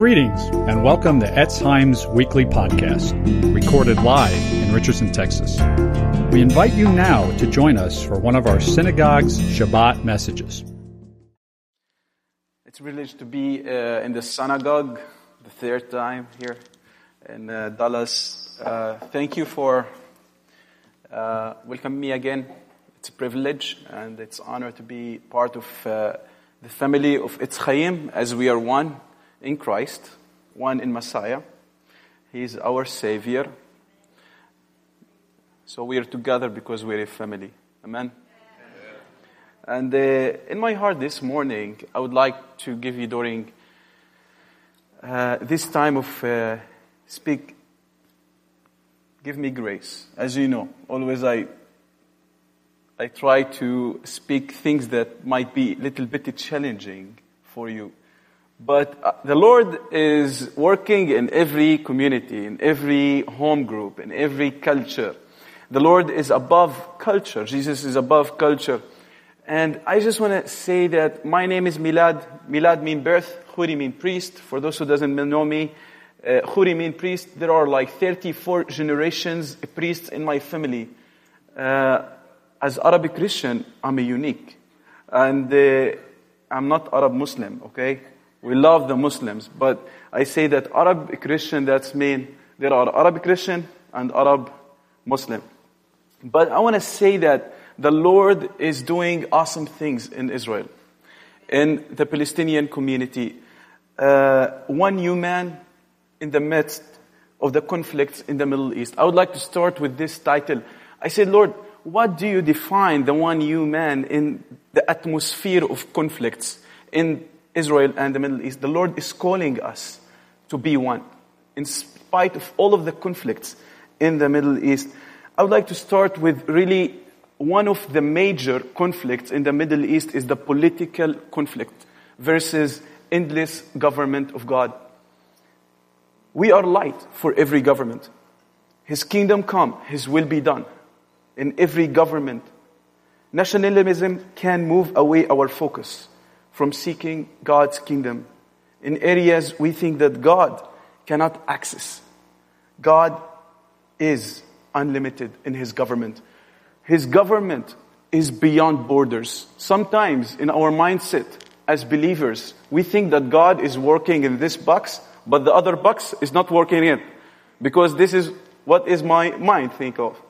Greetings and welcome to Etz Chaim's weekly podcast, recorded live in Richardson, Texas. We invite you now to join us for one of our synagogue's Shabbat messages. It's a privilege to be uh, in the synagogue the third time here in uh, Dallas. Uh, thank you for uh, welcoming me again. It's a privilege and it's honor to be part of uh, the family of Etzchaim as we are one in Christ, one in Messiah. He is our Savior. So we are together because we're a family. Amen. And uh, in my heart this morning, I would like to give you during uh, this time of uh, speak, give me grace. As you know, always I, I try to speak things that might be a little bit challenging for you. But uh, the Lord is working in every community, in every home group, in every culture. The Lord is above culture. Jesus is above culture. And I just want to say that my name is Milad. Milad means birth. Huri means priest. For those who doesn't know me, uh, Huri means priest. There are like 34 generations of priests in my family. Uh, as Arabic Christian, I'm a unique. And uh, I'm not Arab Muslim, okay? We love the Muslims, but I say that Arab Christian, that's mean there are Arab Christian and Arab Muslim. But I want to say that the Lord is doing awesome things in Israel, in the Palestinian community. Uh, one human in the midst of the conflicts in the Middle East. I would like to start with this title. I said, Lord, what do you define the one human in the atmosphere of conflicts in Israel and the Middle East, the Lord is calling us to be one. In spite of all of the conflicts in the Middle East, I would like to start with really one of the major conflicts in the Middle East is the political conflict versus endless government of God. We are light for every government. His kingdom come, His will be done in every government. Nationalism can move away our focus from seeking God's kingdom in areas we think that God cannot access. God is unlimited in His government. His government is beyond borders. Sometimes in our mindset as believers, we think that God is working in this box, but the other box is not working in. Because this is what is my mind think of.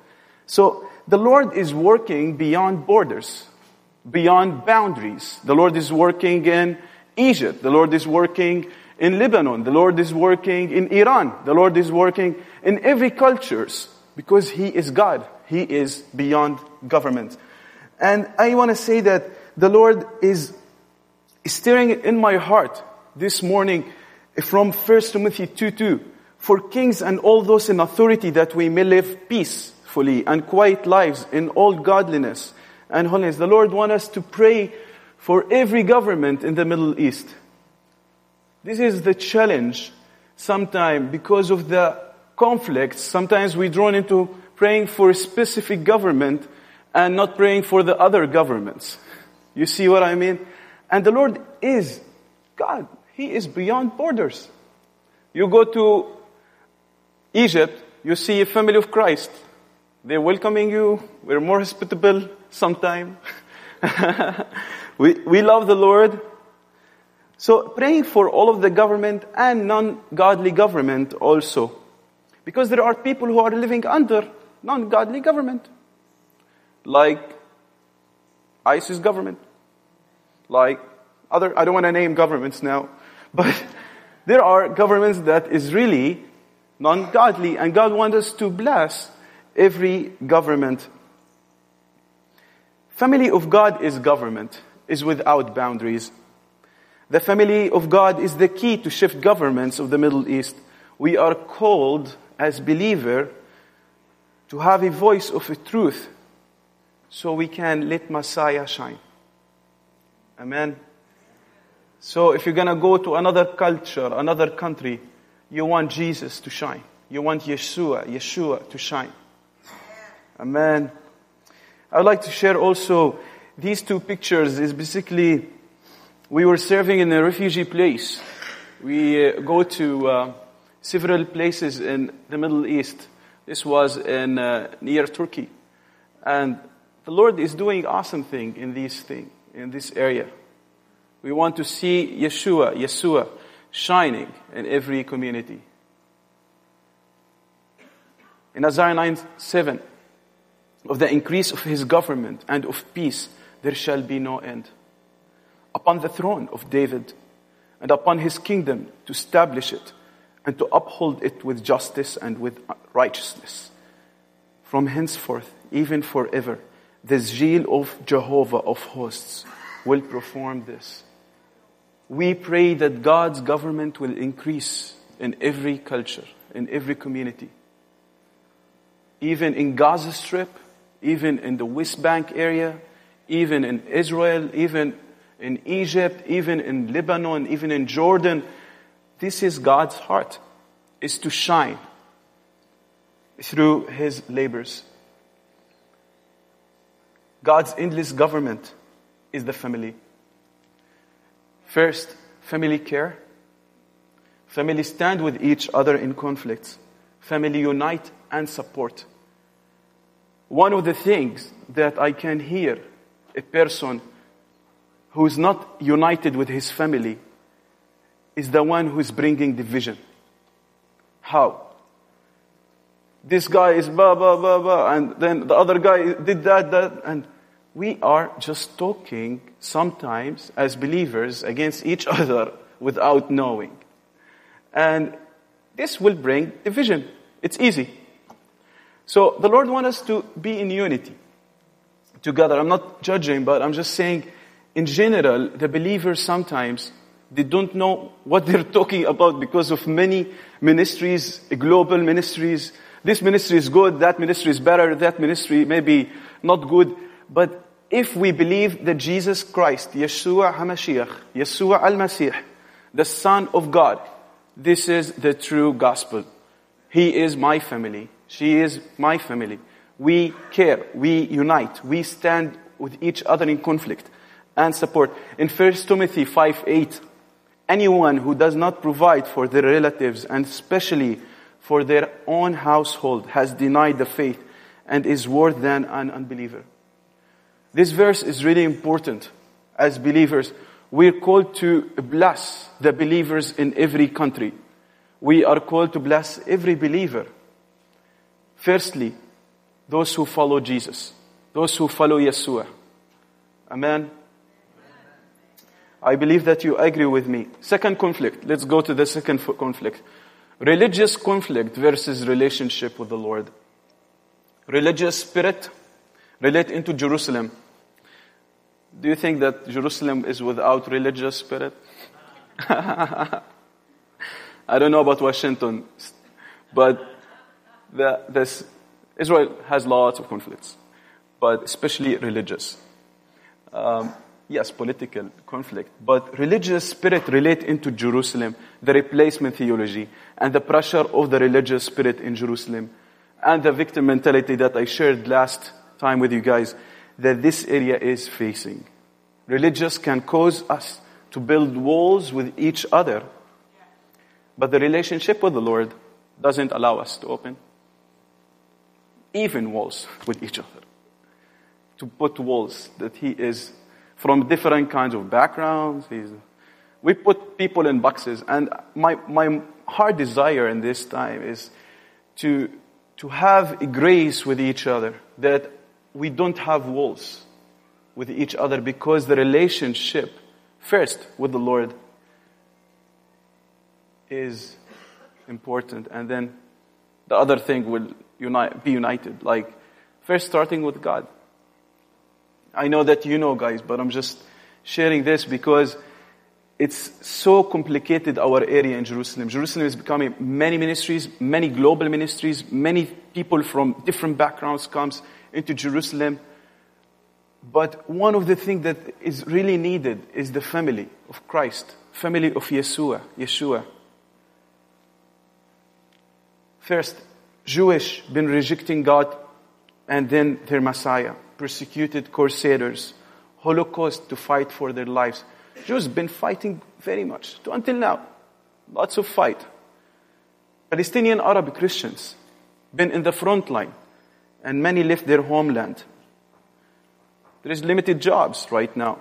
So the Lord is working beyond borders beyond boundaries. The Lord is working in Egypt. The Lord is working in Lebanon. The Lord is working in Iran. The Lord is working in every cultures because He is God. He is beyond government. And I want to say that the Lord is stirring in my heart this morning from 1 Timothy 2 2 for kings and all those in authority that we may live peacefully and quiet lives in all godliness and holiness. The Lord wants us to pray for every government in the Middle East. This is the challenge sometimes because of the conflicts. Sometimes we're drawn into praying for a specific government and not praying for the other governments. You see what I mean? And the Lord is God. He is beyond borders. You go to Egypt, you see a family of Christ. They're welcoming you. We're more hospitable sometime. we, we love the Lord. So praying for all of the government and non-godly government also. Because there are people who are living under non-godly government. Like ISIS government. Like other, I don't want to name governments now, but there are governments that is really non-godly and God wants us to bless every government Family of God is government, is without boundaries. The family of God is the key to shift governments of the Middle East. We are called as believer to have a voice of a truth so we can let Messiah shine. Amen. So if you're gonna go to another culture, another country, you want Jesus to shine. You want Yeshua, Yeshua to shine. Amen. I would like to share also these two pictures is basically we were serving in a refugee place we uh, go to uh, several places in the Middle East. This was in uh, near Turkey, and the Lord is doing awesome thing in these thing in this area. We want to see Yeshua, Yeshua, shining in every community. In Isaiah 9 7, of the increase of his government and of peace, there shall be no end. Upon the throne of David and upon his kingdom to establish it and to uphold it with justice and with righteousness. From henceforth, even forever, the zeal of Jehovah of hosts will perform this. We pray that God's government will increase in every culture, in every community. Even in Gaza Strip, even in the West Bank area, even in Israel, even in Egypt, even in Lebanon, even in Jordan. This is God's heart, is to shine through his labors. God's endless government is the family. First, family care. Family stand with each other in conflicts. Family unite and support. One of the things that I can hear a person who is not united with his family is the one who is bringing division. How? This guy is blah, blah, blah, blah, and then the other guy did that, that, and we are just talking sometimes as believers against each other without knowing. And this will bring division. It's easy. So the Lord wants us to be in unity together. I'm not judging, but I'm just saying, in general, the believers sometimes they don't know what they're talking about because of many ministries, global ministries. This ministry is good, that ministry is better, that ministry maybe not good. But if we believe that Jesus Christ, Yeshua HaMashiach, Yeshua Al-Masih, the Son of God, this is the true gospel. He is my family. She is my family. We care. We unite. We stand with each other in conflict and support. In 1 Timothy 5 8, anyone who does not provide for their relatives and especially for their own household has denied the faith and is worse than an unbeliever. This verse is really important as believers. We're called to bless the believers in every country. We are called to bless every believer. Firstly, those who follow Jesus, those who follow Yeshua. Amen. I believe that you agree with me. Second conflict. Let's go to the second conflict. Religious conflict versus relationship with the Lord. Religious spirit relate into Jerusalem. Do you think that Jerusalem is without religious spirit? I don't know about Washington, but the, this, Israel has lots of conflicts, but especially religious. Um, yes, political conflict, but religious spirit relate into Jerusalem, the replacement theology, and the pressure of the religious spirit in Jerusalem, and the victim mentality that I shared last time with you guys, that this area is facing. Religious can cause us to build walls with each other, but the relationship with the Lord doesn't allow us to open even walls with each other. To put walls that he is from different kinds of backgrounds. He's, we put people in boxes. And my, my heart desire in this time is to, to have a grace with each other, that we don't have walls with each other because the relationship, first with the Lord, is important. And then the other thing will unite, be united. Like, first starting with God. I know that you know, guys, but I'm just sharing this because it's so complicated, our area in Jerusalem. Jerusalem is becoming many ministries, many global ministries, many people from different backgrounds comes into Jerusalem. But one of the things that is really needed is the family of Christ, family of Yeshua, Yeshua. First, Jewish been rejecting God and then their Messiah, persecuted crusaders, Holocaust to fight for their lives. Jews been fighting very much to until now. Lots of fight. Palestinian Arab Christians been in the front line and many left their homeland. There is limited jobs right now.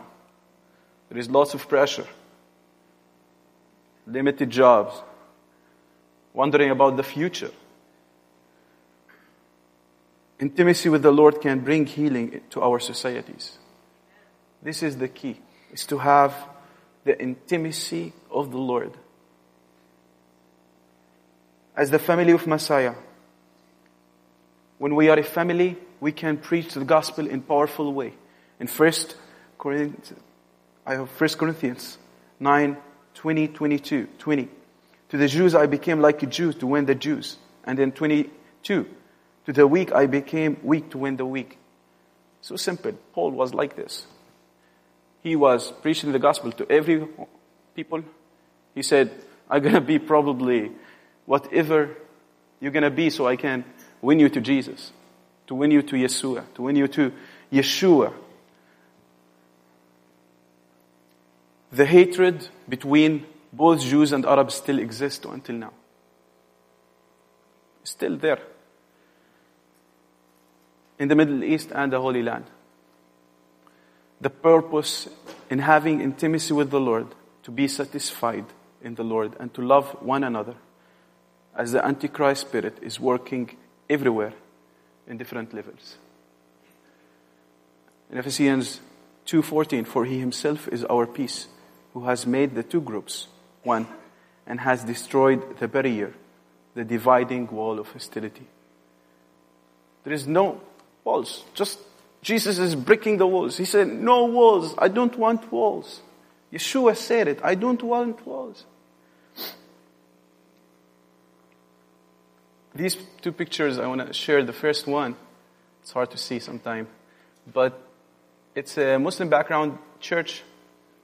There is lots of pressure. Limited jobs. Wondering about the future. Intimacy with the Lord can bring healing to our societies. This is the key, is to have the intimacy of the Lord. As the family of Messiah, when we are a family, we can preach the gospel in powerful way. In First Corinthians, I have First Corinthians 9, 20, 22, 20. To the Jews I became like a Jew to win the Jews. And then 22. To the weak I became weak to win the weak. So simple. Paul was like this. He was preaching the gospel to every people. He said, I'm gonna be probably whatever you're gonna be so I can win you to Jesus, to win you to Yeshua, to win you to Yeshua. The hatred between both Jews and Arabs still exist until now. Still there. In the Middle East and the Holy Land. The purpose in having intimacy with the Lord, to be satisfied in the Lord and to love one another as the Antichrist spirit is working everywhere in different levels. In Ephesians 2:14 for he himself is our peace who has made the two groups one and has destroyed the barrier the dividing wall of hostility. There is no walls just Jesus is breaking the walls. He said, no walls. I don't want walls. Yeshua said it. I don't want walls. These two pictures I want to share. The first one, it's hard to see sometimes, but it's a Muslim background church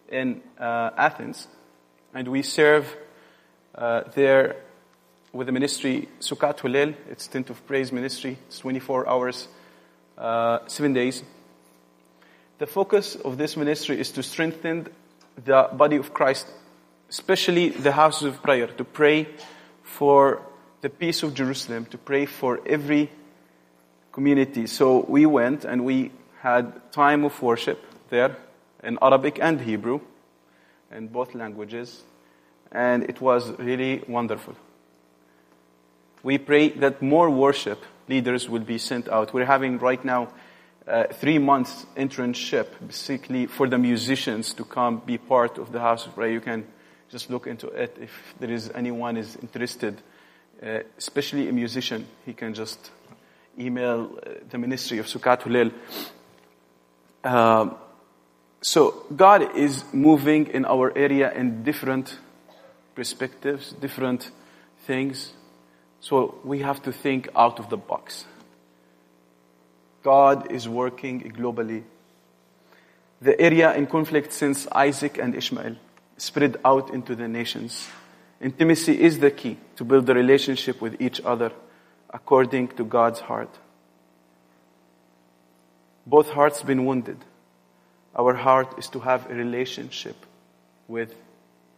in uh, Athens, and we serve uh, there with the ministry Succat Hallel. It's Tent of Praise ministry. It's 24 hours, uh, seven days. The focus of this ministry is to strengthen the body of Christ, especially the houses of prayer, to pray for the peace of Jerusalem, to pray for every community. So we went and we had time of worship there in Arabic and Hebrew, in both languages, and it was really wonderful. We pray that more worship leaders will be sent out. We're having right now uh, three months internship, basically for the musicians to come be part of the house of prayer. You can just look into it if there is anyone is interested uh, especially a musician, he can just email uh, the ministry of Succat Hallel. Um, so God is moving in our area in different perspectives, different things. So we have to think out of the box. God is working globally. The area in conflict since Isaac and Ishmael spread out into the nations. Intimacy is the key to build a relationship with each other according to God's heart. Both hearts been wounded. Our heart is to have a relationship with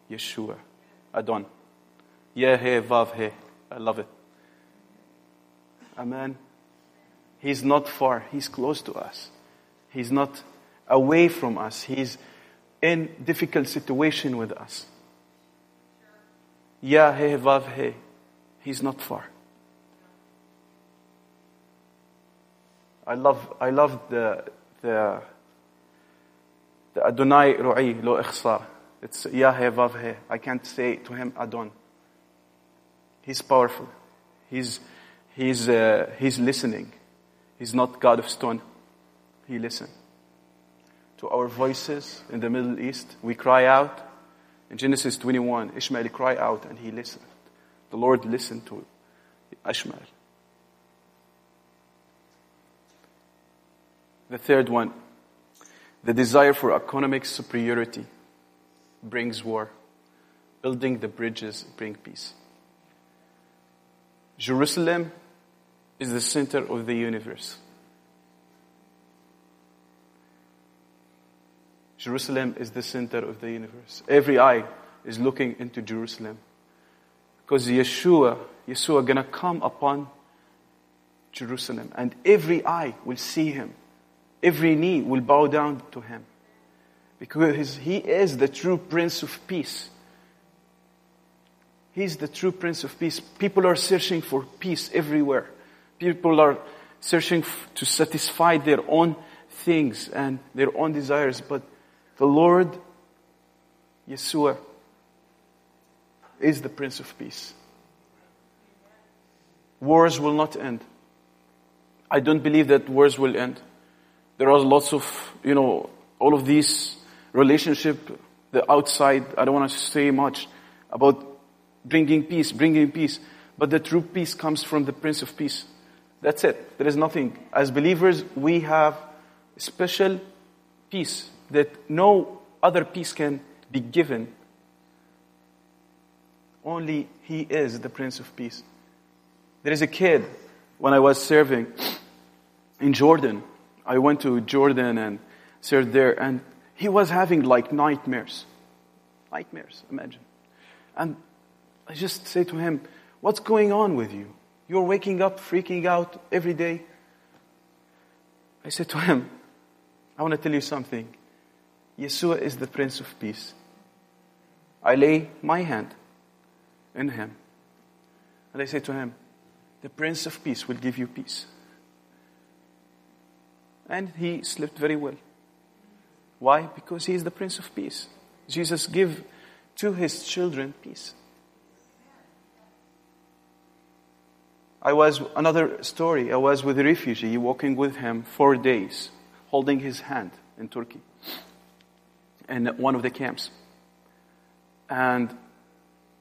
Yeshua, Adon. Yeh Vav He. I love it. Amen. He's not far. He's close to us. He's not away from us. He's in difficult situation with us. Yeah, he, vav, he. He's not far. I love, I love the, the Adonai Ru'i lo ikhsar. It's Yahweh vav he. I can't say to him Adon. He's powerful. He's, he's, uh, he's listening. He's not God of stone. He listens. To our voices in the Middle East, we cry out. In Genesis 21, Ishmael cried out and he listened. The Lord listened to Ishmael. The third one, the desire for economic superiority brings war. Building the bridges brings peace. Jerusalem is the center of the universe. Jerusalem is the center of the universe. Every eye is looking into Jerusalem. Because Yeshua, Yeshua gonna come upon Jerusalem and every eye will see him. Every knee will bow down to him. Because he is the true Prince of Peace. He's the true Prince of Peace. People are searching for peace everywhere. People are searching to satisfy their own things and their own desires. But the Lord, Yeshua, is the Prince of Peace. Wars will not end. I don't believe that wars will end. There are lots of, you know, all of these relationship, the outside, I don't want to say much about bringing peace, bringing peace. But the true peace comes from the Prince of Peace. That's it. There is nothing. As believers, we have special peace that no other peace can be given. Only He is the Prince of Peace. There is a kid when I was serving in Jordan. I went to Jordan and served there, and he was having like nightmares. Nightmares, imagine. And I just say to him, What's going on with you? You're waking up, freaking out every day. I said to him, I want to tell you something. Yeshua is the Prince of Peace. I lay my hand in him. And I say to him, The Prince of Peace will give you peace. And he slept very well. Why? Because he is the Prince of Peace. Jesus gave to his children peace. I was, another story, I was with a refugee walking with him four days, holding his hand in Turkey, in one of the camps. And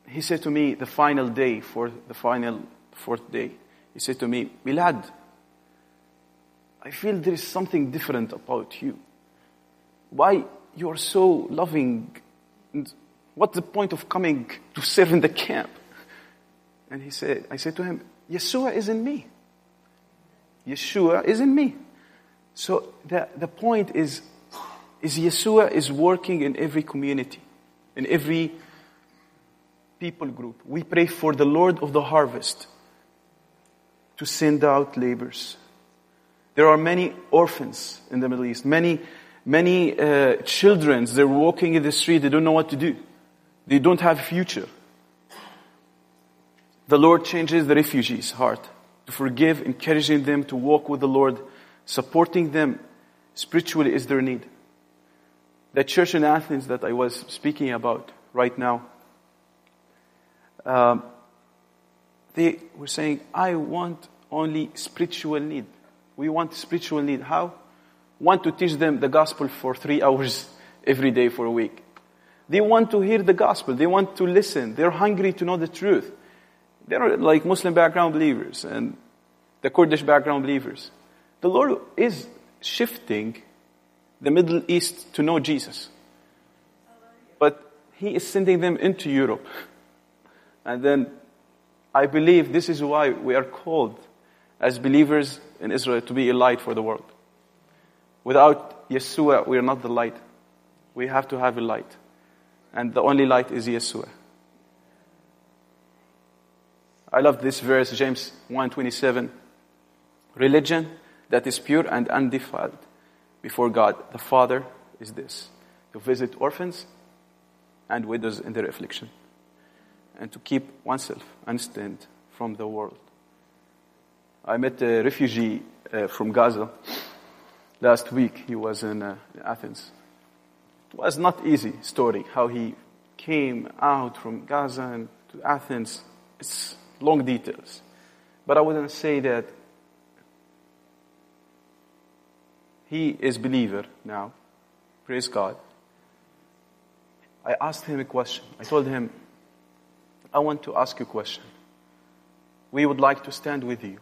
he said to me, the final day, for the final fourth day, he said to me, Milad, I feel there is something different about you. Why you're so loving? And what's the point of coming to serve in the camp? And he said, I said to him, Yeshua is in me. Yeshua is in me. So the, the point is, is Yeshua is working in every community, in every people group. We pray for the Lord of the harvest to send out laborers. There are many orphans in the Middle East, many, many uh, children. They're walking in the street. They don't know what to do. They don't have a future. The Lord changes the refugees' heart to forgive, encouraging them to walk with the Lord, supporting them spiritually is their need. The church in Athens that I was speaking about right now, um, they were saying, I want only spiritual need. We want spiritual need. How? Want to teach them the gospel for three hours every day for a week. They want to hear the gospel. They want to listen. They're hungry to know the truth. They're like Muslim background believers and the Kurdish background believers. The Lord is shifting the Middle East to know Jesus. But He is sending them into Europe. And then I believe this is why we are called as believers in Israel to be a light for the world. Without Yeshua, we are not the light. We have to have a light. And the only light is Yeshua. I love this verse, James 1:27. Religion that is pure and undefiled before God the Father is this: to visit orphans and widows in their affliction, and to keep oneself unstained from the world. I met a refugee uh, from Gaza last week. He was in uh, Athens. It was not easy story how he came out from Gaza and to Athens. It's long details. But I wouldn't say that he is believer now. Praise God. I asked him a question. I told him, I want to ask you a question. We would like to stand with you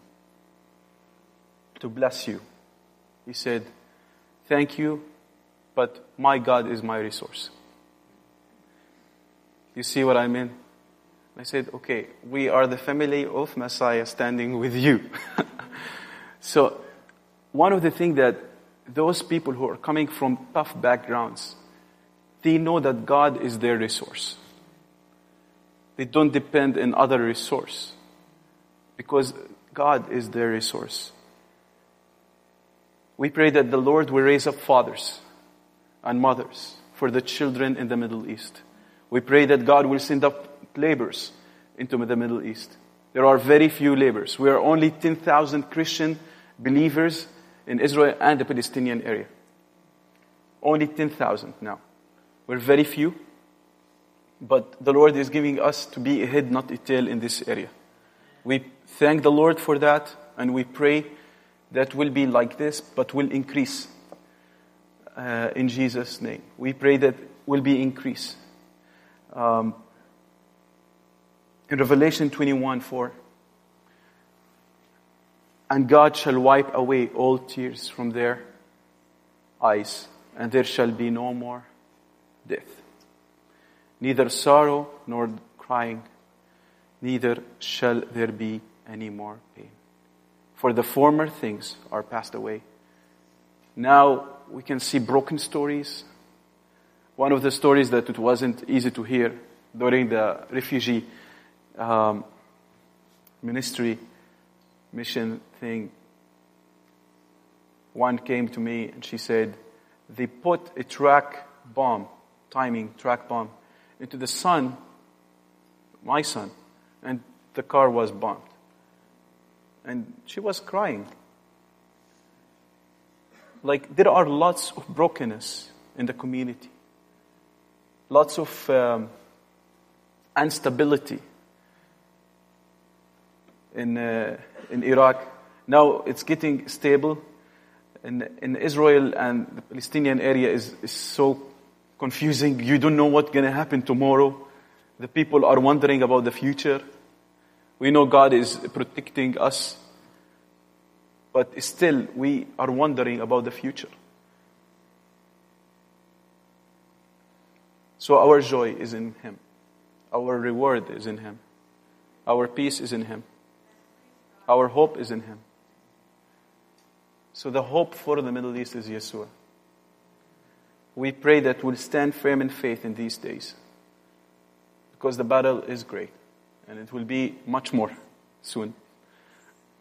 to bless you. He said, Thank you, but my God is my resource. You see what I mean? I said, okay, we are the family of Messiah standing with you. so, one of the things that those people who are coming from tough backgrounds, they know that God is their resource. They don't depend on other resource because God is their resource. We pray that the Lord will raise up fathers and mothers for the children in the Middle East. We pray that God will send up laborers into the Middle East. There are very few laborers. We are only 10,000 Christian believers in Israel and the Palestinian area. Only 10,000 now. We're very few, but the Lord is giving us to be a head, not a tail in this area. We thank the Lord for that, and we pray that will be like this, but will increase uh, in Jesus' name. We pray that will be increase. Um, in Revelation 21 4, and God shall wipe away all tears from their eyes, and there shall be no more death. Neither sorrow nor crying, neither shall there be any more pain. For the former things are passed away. Now we can see broken stories. One of the stories that it wasn't easy to hear during the refugee um, ministry mission thing. One came to me and she said, they put a track bomb, timing track bomb, into the son, my son, and the car was bombed. And she was crying. Like, there are lots of brokenness in the community, lots of um, instability in, uh, in Iraq. Now it's getting stable. In, in Israel and the Palestinian area is, is so confusing. You don't know what's going to happen tomorrow. The people are wondering about the future. We know God is protecting us, but still we are wondering about the future. So our joy is in Him. Our reward is in Him. Our peace is in Him. Our hope is in Him. So the hope for the Middle East is Yeshua. We pray that we'll stand firm in faith in these days. Because the battle is great. And it will be much more soon.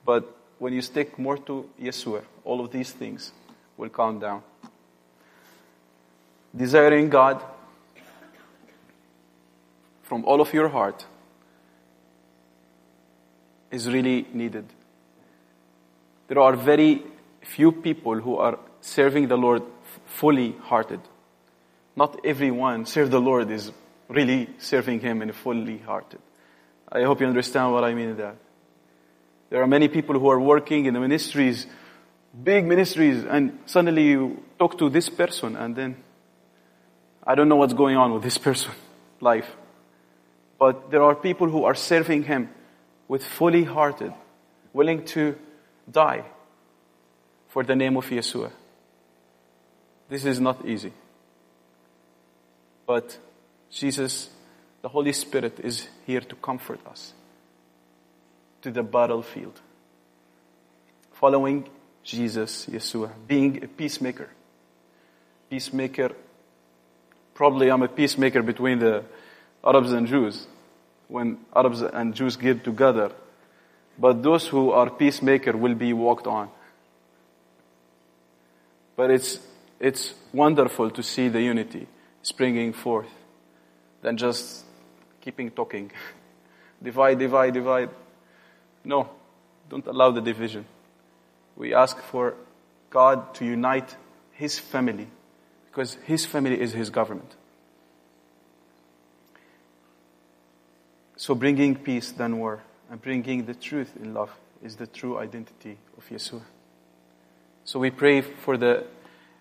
But when you stick more to Yeshua, all of these things will calm down. Desiring God from all of your heart is really needed. There are very few people who are serving the Lord fully hearted. Not everyone serve the Lord is really serving Him in fully hearted. I hope you understand what I mean that. There are many people who are working in the ministries, big ministries, and suddenly you talk to this person and then I don't know what's going on with this person life. But there are people who are serving Him with fully hearted, willing to die for the name of Yeshua. This is not easy. But Jesus, the Holy Spirit, is here to comfort us to the battlefield. Following Jesus, Yeshua, being a peacemaker. Peacemaker, probably I'm a peacemaker between the Arabs and Jews when Arabs and Jews get together. But those who are peacemaker will be walked on. But it's, it's wonderful to see the unity springing forth than just keeping talking. divide, divide, divide. No, don't allow the division. We ask for God to unite His family because His family is His government. So bringing peace than war and bringing the truth in love is the true identity of Yeshua. So we pray for the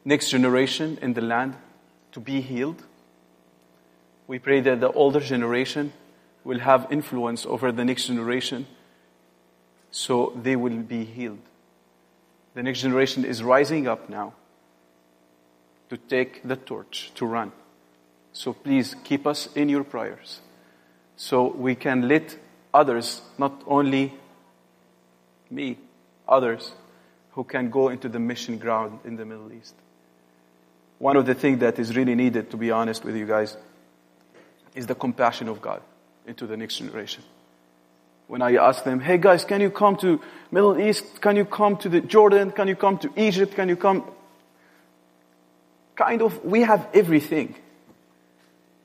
next generation in the land to be healed. We pray that the older generation will have influence over the next generation so they will be healed. The next generation is rising up now to take the torch, to run. So please keep us in your prayers so we can let others, not only me, others who can go into the mission ground in the Middle East. One of the things that is really needed, to be honest with you guys, is the compassion of God. into the next generation. When I ask them, hey guys, can you come to Middle East? Can you come to the Jordan? Can you come to Egypt? Can you come? Kind of, we have everything.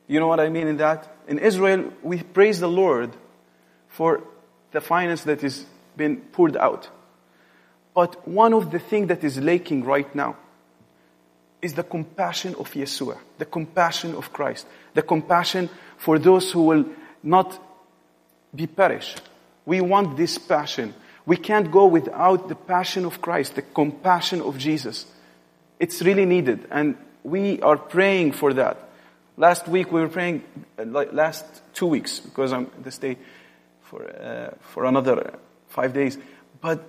You know what I mean in that? In Israel, we praise the Lord for the finance that is being poured out. But one of the things that is lacking right now is the compassion of Yeshua, the compassion of Christ, the compassion for those who will not be perished. We want this passion. We can't go without the passion of Christ, the compassion of Jesus. It's really needed, and we are praying for that. Last week we were praying, uh, last two weeks, because I'm in the state for, uh, for another five days. But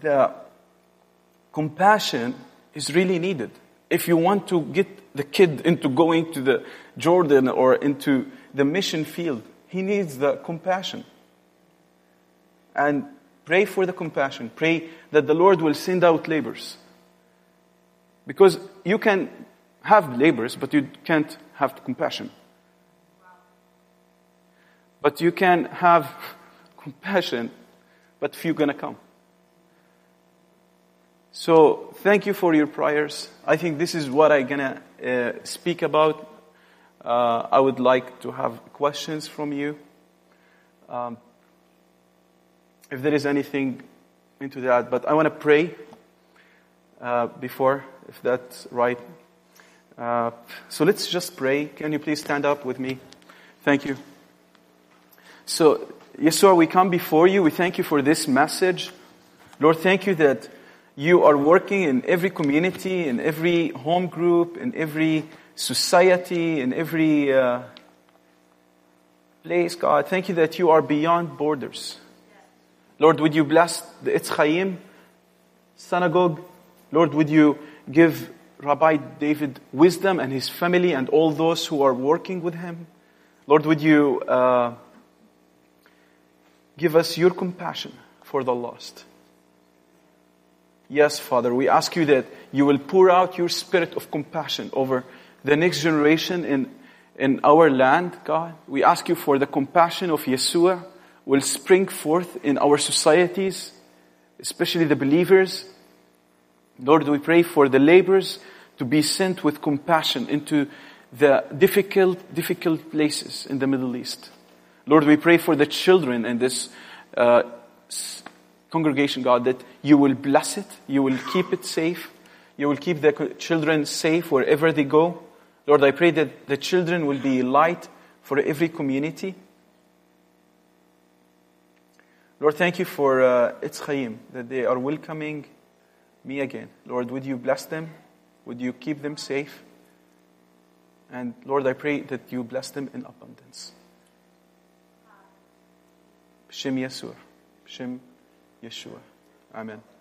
the compassion is really needed. If you want to get the kid into going to the Jordan or into the mission field, he needs the compassion. And pray for the compassion. Pray that the Lord will send out laborers. Because you can have laborers, but you can't have compassion. But you can have compassion, but few gonna come. So thank you for your prayers. I think this is what I'm gonna uh, speak about. Uh, I would like to have questions from you. Um, if there is anything into that, but I want to pray uh, before, if that's right. Uh, so let's just pray. Can you please stand up with me? Thank you. So, Yeshua, we come before you. We thank you for this message. Lord, thank you that you are working in every community, in every home group, in every society, in every uh, place, God. Thank you that you are beyond borders. Lord, would you bless the Etz Chaim synagogue? Lord, would you give Rabbi David wisdom and his family and all those who are working with him? Lord, would you uh, give us your compassion for the lost? Yes, Father, we ask you that you will pour out your spirit of compassion over the next generation in, in our land, God. We ask you for the compassion of Yeshua will spring forth in our societies, especially the believers. Lord, we pray for the laborers to be sent with compassion into the difficult, difficult places in the Middle East. Lord, we pray for the children in this uh, congregation, God, that you will bless it, you will keep it safe, you will keep the children safe wherever they go. Lord, I pray that the children will be light for every community. Lord, thank you for uh, Etz Chaim, that they are welcoming me again. Lord, would you bless them? Would you keep them safe? And Lord, I pray that you bless them in abundance. B'Shem Yeshua. B'Shem Yeshua. Amen.